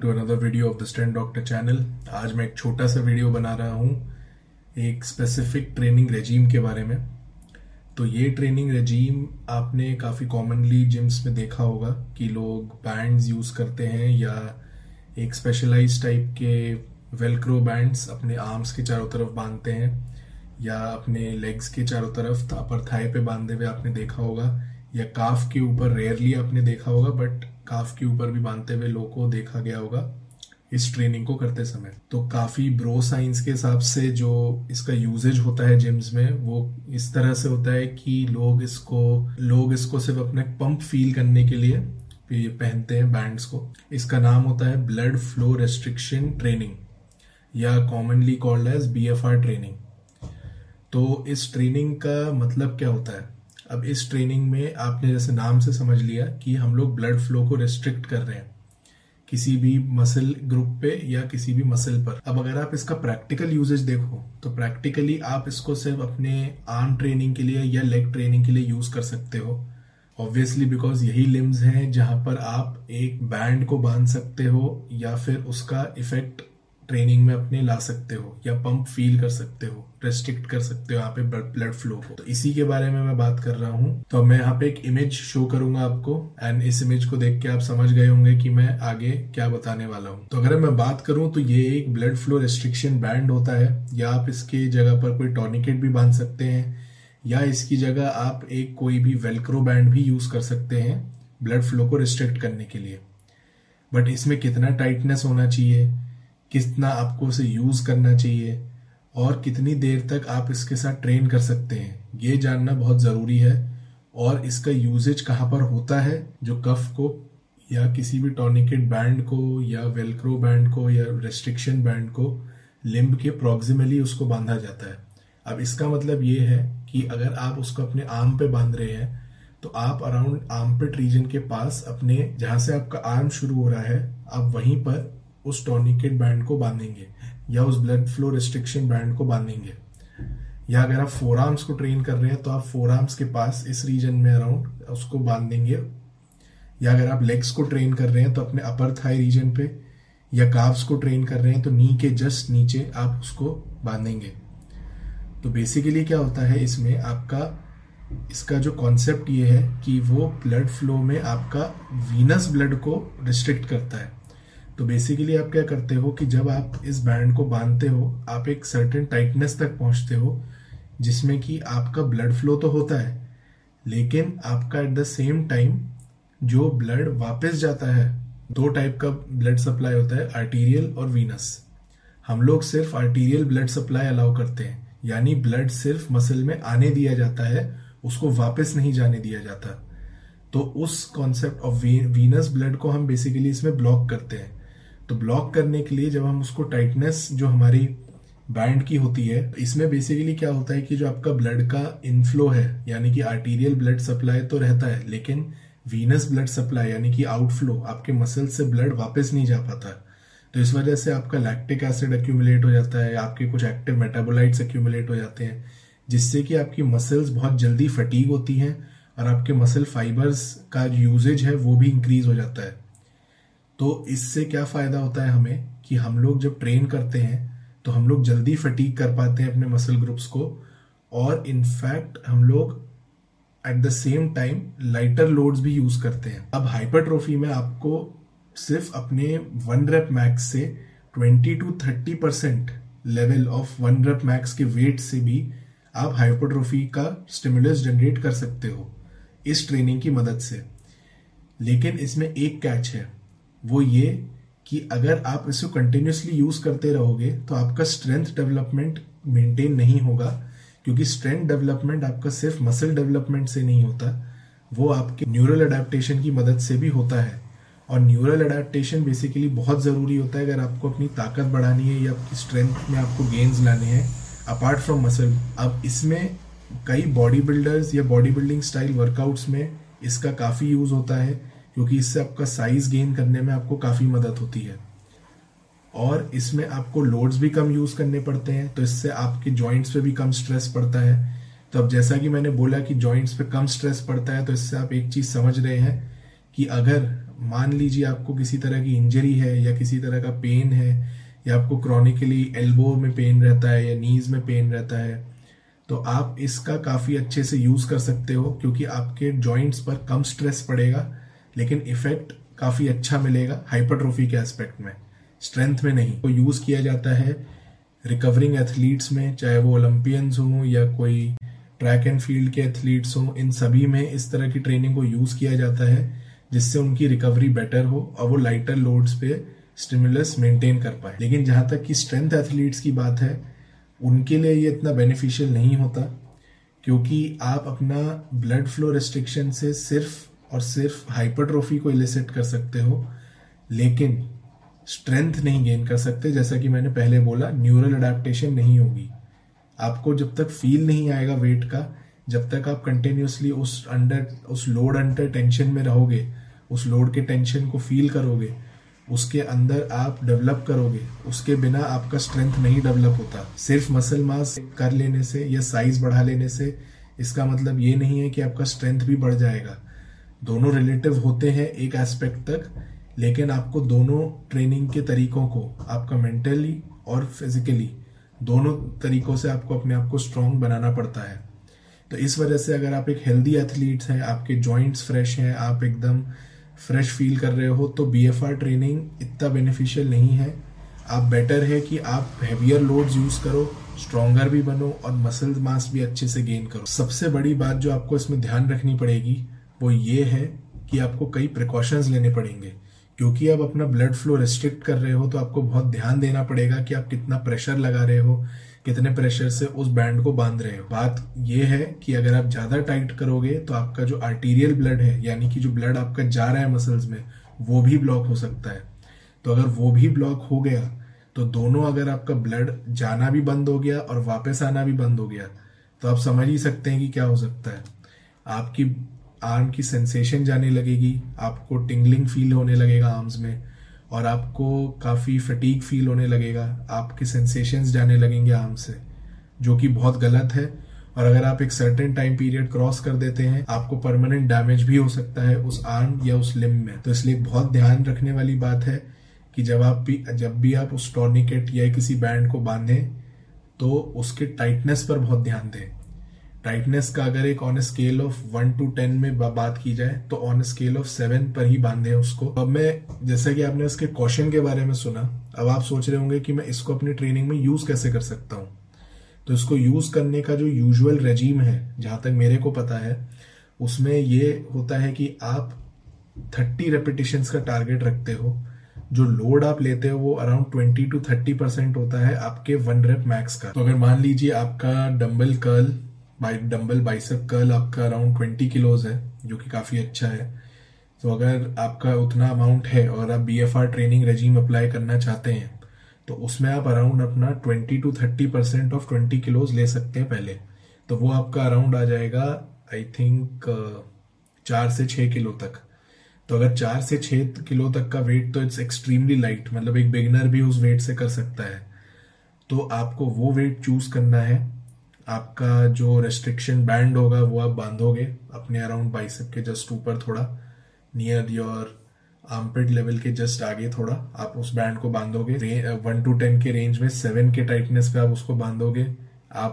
To another video of the stand doctor channel. आज मैं एक छोटा सा वीडियो बना रहा हूँ, एक स्पेसिफिक ट्रेनिंग रेजीम के बारे में। तो ये ट्रेनिंग रेजीम आपने काफ़ी कॉमनली जिम्स में देखा होगा कि लोग बैंड्स यूज़ करते हैं या एक स्पेशलाइज टाइप के वेलक्रो बैंड्स अपने आर्म्स के चारों तरफ़ बांधते हैं या अपने लेग्स के चारों तरफ़ अपर थाई पे बांधे हुए आपने देखा होगा या काफ के ऊपर रेयरली आपने देखा होगा बट काफ के ऊपर भी बांधते हुए लोगों को देखा गया होगा इस ट्रेनिंग को करते समय। तो काफ़ी ब्रो साइंस के हिसाब से जो इसका यूजेज होता है जिम्स में, वो इस तरह से होता है कि लोग इसको लोग इसको सिर्फ़ अपने पंप फील करने के लिए ये पहनते हैं बैंड्स को। इसका नाम होता है ब्लड फ्लो रेस्ट्रिक्शन ट्रेनिंग या commonly called as B training तो इस ट्रेनिंग का मतलब क्या होता है? अब इस ट्रेनिंग में आपने जैसे नाम से समझ लिया कि हम लोग ब्लड फ्लो को रिस्ट्रिक्ट कर रहे हैं, किसी भी मसल ग्रुप पे या किसी भी मसल पर। अब अगर आप इसका प्रैक्टिकल यूजेज देखो तो प्रैक्टिकली आप इसको सिर्फ़ अपने आर्म ट्रेनिंग के लिए या लेग ट्रेनिंग के लिए यूज़ कर सकते हो। ऑब्वियसली बिकॉज़ यही लिम्स हैं जहाँ पर आप एक बैंड को बाँध सकते हो या फिर उसका इफ़ेक्ट ट्रेनिंग में अपने ला सकते हो, या पंप फील कर सकते हो रेस्ट्रिक्ट कर सकते हो यहाँ पे ब्लड फ्लो को। तो इसी के बारे में मैं बात कर रहा हूँ। तो मैं यहाँ पे एक इमेज शो करूँगा आपको एंड इस इमेज को देख के आप समझ गए होंगे कि मैं आगे क्या बताने वाला हूँ। तो अगर मैं बात करूँ तो ये एक ब्लड फ्लो रेस्ट्रिक्शन बैंड होता है, या आप इसके जगह पर कोई टॉनिकेट भी बाँध सकते हैं, या इसकी जगह आप एक कोई भी वेलक्रो बैंड भी यूज़ कर सकते हैं ब्लड फ्लो को रिस्ट्रिक्ट करने के लिए। बट इसमें कितना टाइटनेस होना चाहिए? कितना आपको उसे यूज़ करना चाहिए और कितनी देर तक आप इसके साथ ट्रेन कर सकते हैं। ये जानना बहुत ज़रूरी है और इसका यूजेज कहाँ पर होता है, जो कफ को या किसी भी टॉनिकेट बैंड को या वेलक्रो बैंड को या रेस्ट्रिक्शन बैंड को लिम्ब के प्रोक्सिमली उसको बांधा जाता है। अब इसका मतलब ये है कि अगर आप उसको अपने आर्म पे बाँध रहे हैं तो आप अराउंड आर्मपिट रीजन के पास अपने, जहाँ से आपका आर्म शुरू हो रहा है, आप वहीं पर उस टॉनिकेट बैंड को बांधेंगे, या उस ब्लड फ्लो रिस्ट्रिक्शन बैंड को बांधेंगे, या अगर आप फोर आर्म्स को ट्रेन कर रहे हैं तो आप फोर आर्म्स के पास इस रीजन में अराउंड उसको बाँध देंगे या अगर आप लेग्स को ट्रेन कर रहे हैं तो अपने अपर थाई रीजन पे, या काफ्स को ट्रेन कर रहे हैं तो नी के जस्ट नीचे आप उसको बांधेंगे। तो बेसिकली क्या होता है, इसमें आपका, इसका जो कॉन्सेप्ट ये है कि वो ब्लड फ्लो में आपका वीनस ब्लड को रिस्ट्रिक्ट करता है। तो बेसिकली आप क्या करते हो कि जब आप इस बैंड को बांधते हो, आप एक सर्टेन टाइटनेस तक पहुँचते हो, जिसमें कि आपका ब्लड फ्लो तो होता है, लेकिन आपका एट द सेम टाइम जो ब्लड वापस जाता है, दो टाइप का ब्लड सप्लाई होता है आर्टीरियल और वीनस हम लोग सिर्फ़ आर्टीरियल ब्लड सप्लाई अलाउ करते हैं, यानी ब्लड सिर्फ़ मसल में आने दिया जाता है, उसको वापस नहीं जाने दिया जाता. तो उस कॉन्सेप्ट ऑफ़ वीनस ब्लड को हम बेसिकली इसमें ब्लॉक करते हैं. तो ब्लॉक करने के लिए जब हम उसको टाइटनेस जो हमारी बैंड की होती है इसमें बेसिकली क्या होता है कि जो आपका ब्लड का इनफ्लो है, यानी कि आर्टीरियल ब्लड सप्लाई तो रहता है, लेकिन वीनस ब्लड सप्लाई यानी कि आउटफ्लो आपके मसल से ब्लड वापस नहीं जा पाता। तो इस वजह से आपका लैक्टिक एसिड एक्यूमुलेट हो जाता है, आपके कुछ एक्टिव मेटाबोलाइट्स एक्यूमुलेट हो जाते हैं, जिससे कि आपकी मसल्स बहुत जल्दी फटीग होती हैं, और आपके मसल फाइबर्स का यूजेज है, वो भी इंक्रीज हो जाता है। तो इससे क्या फ़ायदा होता है हमें कि हम लोग जब ट्रेन करते हैं तो हम लोग जल्दी फटीक कर पाते हैं अपने मसल ग्रुप्स को और इनफैक्ट हम लोग at the same time lighter loads भी यूज़ करते हैं। अब हाइपरट्रोफी में आपको सिर्फ़ अपने वन रेप मैक्स से 20 to 30 percent level of one rep max के वेट से भी आप हाइपरट्रोफी का स्टिमुलस जनरेट कर सकते हो इस ट्रेनिंग की मदद से। लेकिन इसमें एक कैच है। वो ये कि अगर आप इसको कंटिन्यूसली यूज़ करते रहोगे तो आपका स्ट्रेंथ डेवलपमेंट मेंटेन नहीं होगा, क्योंकि स्ट्रेंथ डेवलपमेंट आपका सिर्फ़ मसल डेवलपमेंट से नहीं होता, वो आपके न्यूरल अडेप्टेशन की मदद से भी होता है। और न्यूरल अडेप्टेशन बेसिकली बहुत ज़रूरी होता है अगर आपको अपनी ताकत बढ़ानी है या आपकी स्ट्रेंथ में आपको गेंस लाने हैं अपार्ट फ्रॉम मसल अब इसमें कई बॉडी बिल्डर्स या बॉडी बिल्डिंग स्टाइल वर्कआउट्स में इसका काफ़ी यूज़ होता है। क्योंकि इससे आपका साइज़ गेन करने में आपको काफ़ी मदद होती है। और इसमें आपको लोड्स भी कम यूज़ करने पड़ते हैं तो इससे आपके जॉइंट्स पे भी कम स्ट्रेस पड़ता है। तो अब जैसा कि मैंने बोला कि जॉइंट्स पे कम स्ट्रेस पड़ता है तो इससे आप एक चीज़ समझ रहे हैं कि अगर मान लीजिए आपको किसी तरह की इंजरी है या किसी तरह का पेन है, या आपको क्रॉनिकली एल्बो में पेन रहता है या नीज में पेन रहता है तो आप इसका काफ़ी अच्छे से यूज़ कर सकते हो, क्योंकि आपके जॉइंट्स पर कम स्ट्रेस पड़ेगा। लेकिन इफ़ेक्ट काफ़ी अच्छा मिलेगा हाइपरट्रोफी के एस्पेक्ट में। स्ट्रेंथ में नहीं। तो यूज़ किया जाता है रिकवरिंग एथलीट्स में, चाहे वो ओलंपियंस हों या कोई ट्रैक एंड फ़ील्ड के एथलीट्स हों, इन सभी में इस तरह की ट्रेनिंग को यूज़ किया जाता है जिससे उनकी रिकवरी बेटर हो और वो लाइटर लोड्स पे स्टिमुलस मेंटेन कर पाए। लेकिन जहाँ तक कि स्ट्रेंथ एथलीट्स की बात है, उनके लिए ये इतना बेनिफिशियल नहीं होता, क्योंकि आप अपना ब्लड फ्लो रिस्ट्रिक्शन से सिर्फ़ और सिर्फ़ हाइपरट्रोफी को इलिसिट कर सकते हो, लेकिन स्ट्रेंथ नहीं गेन कर सकते, जैसा कि मैंने पहले बोला न्यूरल अडेप्टेशन नहीं होगी। आपको जब तक फील नहीं आएगा वेट का, जब तक आप कंटिन्यूसली उस अंडर उस लोड अंडर टेंशन में रहोगे, उस लोड के टेंशन को फील करोगे, उसके अंदर आप डेवलप करोगे, उसके बिना आपका स्ट्रेंथ नहीं डेवलप होता। सिर्फ़ मसल मास कर लेने से या साइज़ बढ़ा लेने से, इसका मतलब ये नहीं है कि आपका स्ट्रेंथ भी बढ़ जाएगा। दोनों रिलेटिव होते हैं एक एस्पेक्ट तक, लेकिन आपको दोनों ट्रेनिंग के तरीकों को, आपका मेंटली और फिजिकली दोनों तरीकों से आपको अपने आप को स्ट्रांग बनाना पड़ता है। तो इस वजह से अगर आप एक हेल्दी एथलीट्स हैं, आपके जॉइंट्स फ्रेश हैं, आप एकदम फ्रेश फील कर रहे हो तो बीएफआर ट्रेनिंग इतना बेनिफिशियल नहीं है। आप बेटर है कि आप हैवियर लोड्स यूज़ करो स्ट्रॉन्गर भी बनो और मसल मास भी अच्छे से गेन करो। सबसे बड़ी बात जो आपको इसमें ध्यान रखनी पड़ेगी वो ये है कि आपको कई प्रिकॉशंस लेने पड़ेंगे। क्योंकि आप अपना ब्लड फ्लो रिस्ट्रिक्ट कर रहे हो तो आपको बहुत ध्यान देना पड़ेगा कि आप कितना प्रेशर लगा रहे हो, कितने प्रेशर से उस बैंड को बाँध रहे हो। बात यह है कि अगर आप ज़्यादा टाइट करोगे तो आपका जो आर्टीरियल ब्लड है, यानी कि जो ब्लड आपका जा रहा है मसल्स में, वो भी ब्लॉक हो सकता है। तो अगर वो भी ब्लॉक हो गया तो दोनों अगर आपका ब्लड जाना भी बंद हो गया और वापस आना भी बंद हो गया तो आप समझ ही सकते हैं कि क्या हो सकता है। आपकी आर्म की सेंसेशन जाने लगेगी, आपको टिंगलिंग फील होने लगेगा आर्म्स में, और आपको काफ़ी फटीक फील होने लगेगा, आपके सेंसेशंस जाने लगेंगे आर्म से, जो कि बहुत गलत है। और अगर आप एक सर्टेन टाइम पीरियड क्रॉस कर देते हैं, आपको परमानेंट डैमेज भी हो सकता है उस आर्म या उस लिम में। तो इसलिए बहुत ध्यान रखने वाली बात है कि जब आप भी, जब भी आप उस टॉर्निकेट या किसी बैंड को बांधें तो उसके टाइटनेस पर बहुत ध्यान दें। टाइटनेस का अगर एक on scale of one to ten में बात की जाए तो ऑन स्केल ऑफ़ सेवन पर ही बांधे उसको। अब मैं, जैसा कि आपने इसके क्वेश्चन के बारे में सुना, अब आप सोच रहे होंगे कि मैं इसको अपनी ट्रेनिंग में यूज़ कैसे कर सकता हूँ? तो इसको यूज़ करने का जो यूजुअल रेजीम है, जहाँ तक मेरे को पता है, उसमें ये होता है कि आप थर्टी रेपिटेशन का टारगेट रखते हो। जो लोड आप लेते हो, वो around twenty to thirty percent होता है आपके वन रेप मैक्स का। तो अगर मान लीजिए आपका dumbbell curl by dumbbell bicep curl आपका अराउंड ट्वेंटी किलोज है, जो कि काफ़ी अच्छा है। तो अगर आपका उतना अमाउंट है और आप BFR ट्रेनिंग रेजीम अप्लाई करना चाहते हैं तो उसमें आप अराउंड अपना twenty to thirty percent of twenty kilos ले सकते हैं पहले। तो वो आपका अराउंड आ जाएगा आई थिंक चार से छः किलो तक। तो अगर चार से छः किलो तक का वेट तो इट्स एक्सट्रीमली लाइट मतलब एक बिगनर भी उस वेट से कर सकता है। तो आपको वो वेट चूज़ करना है आपका जो रेस्ट्रिक्शन बैंड होगा, वो आप बांधोगे अपने अराउंड बाइसेप के जस्ट ऊपर थोड़ा नियर योर आर्मपिट लेवल के जस्ट आगे थोड़ा, आप उस बैंड को बांधोगे। वन टू टेन के रेंज में सेवन के टाइटनेस पे आप उसको बांधोगे।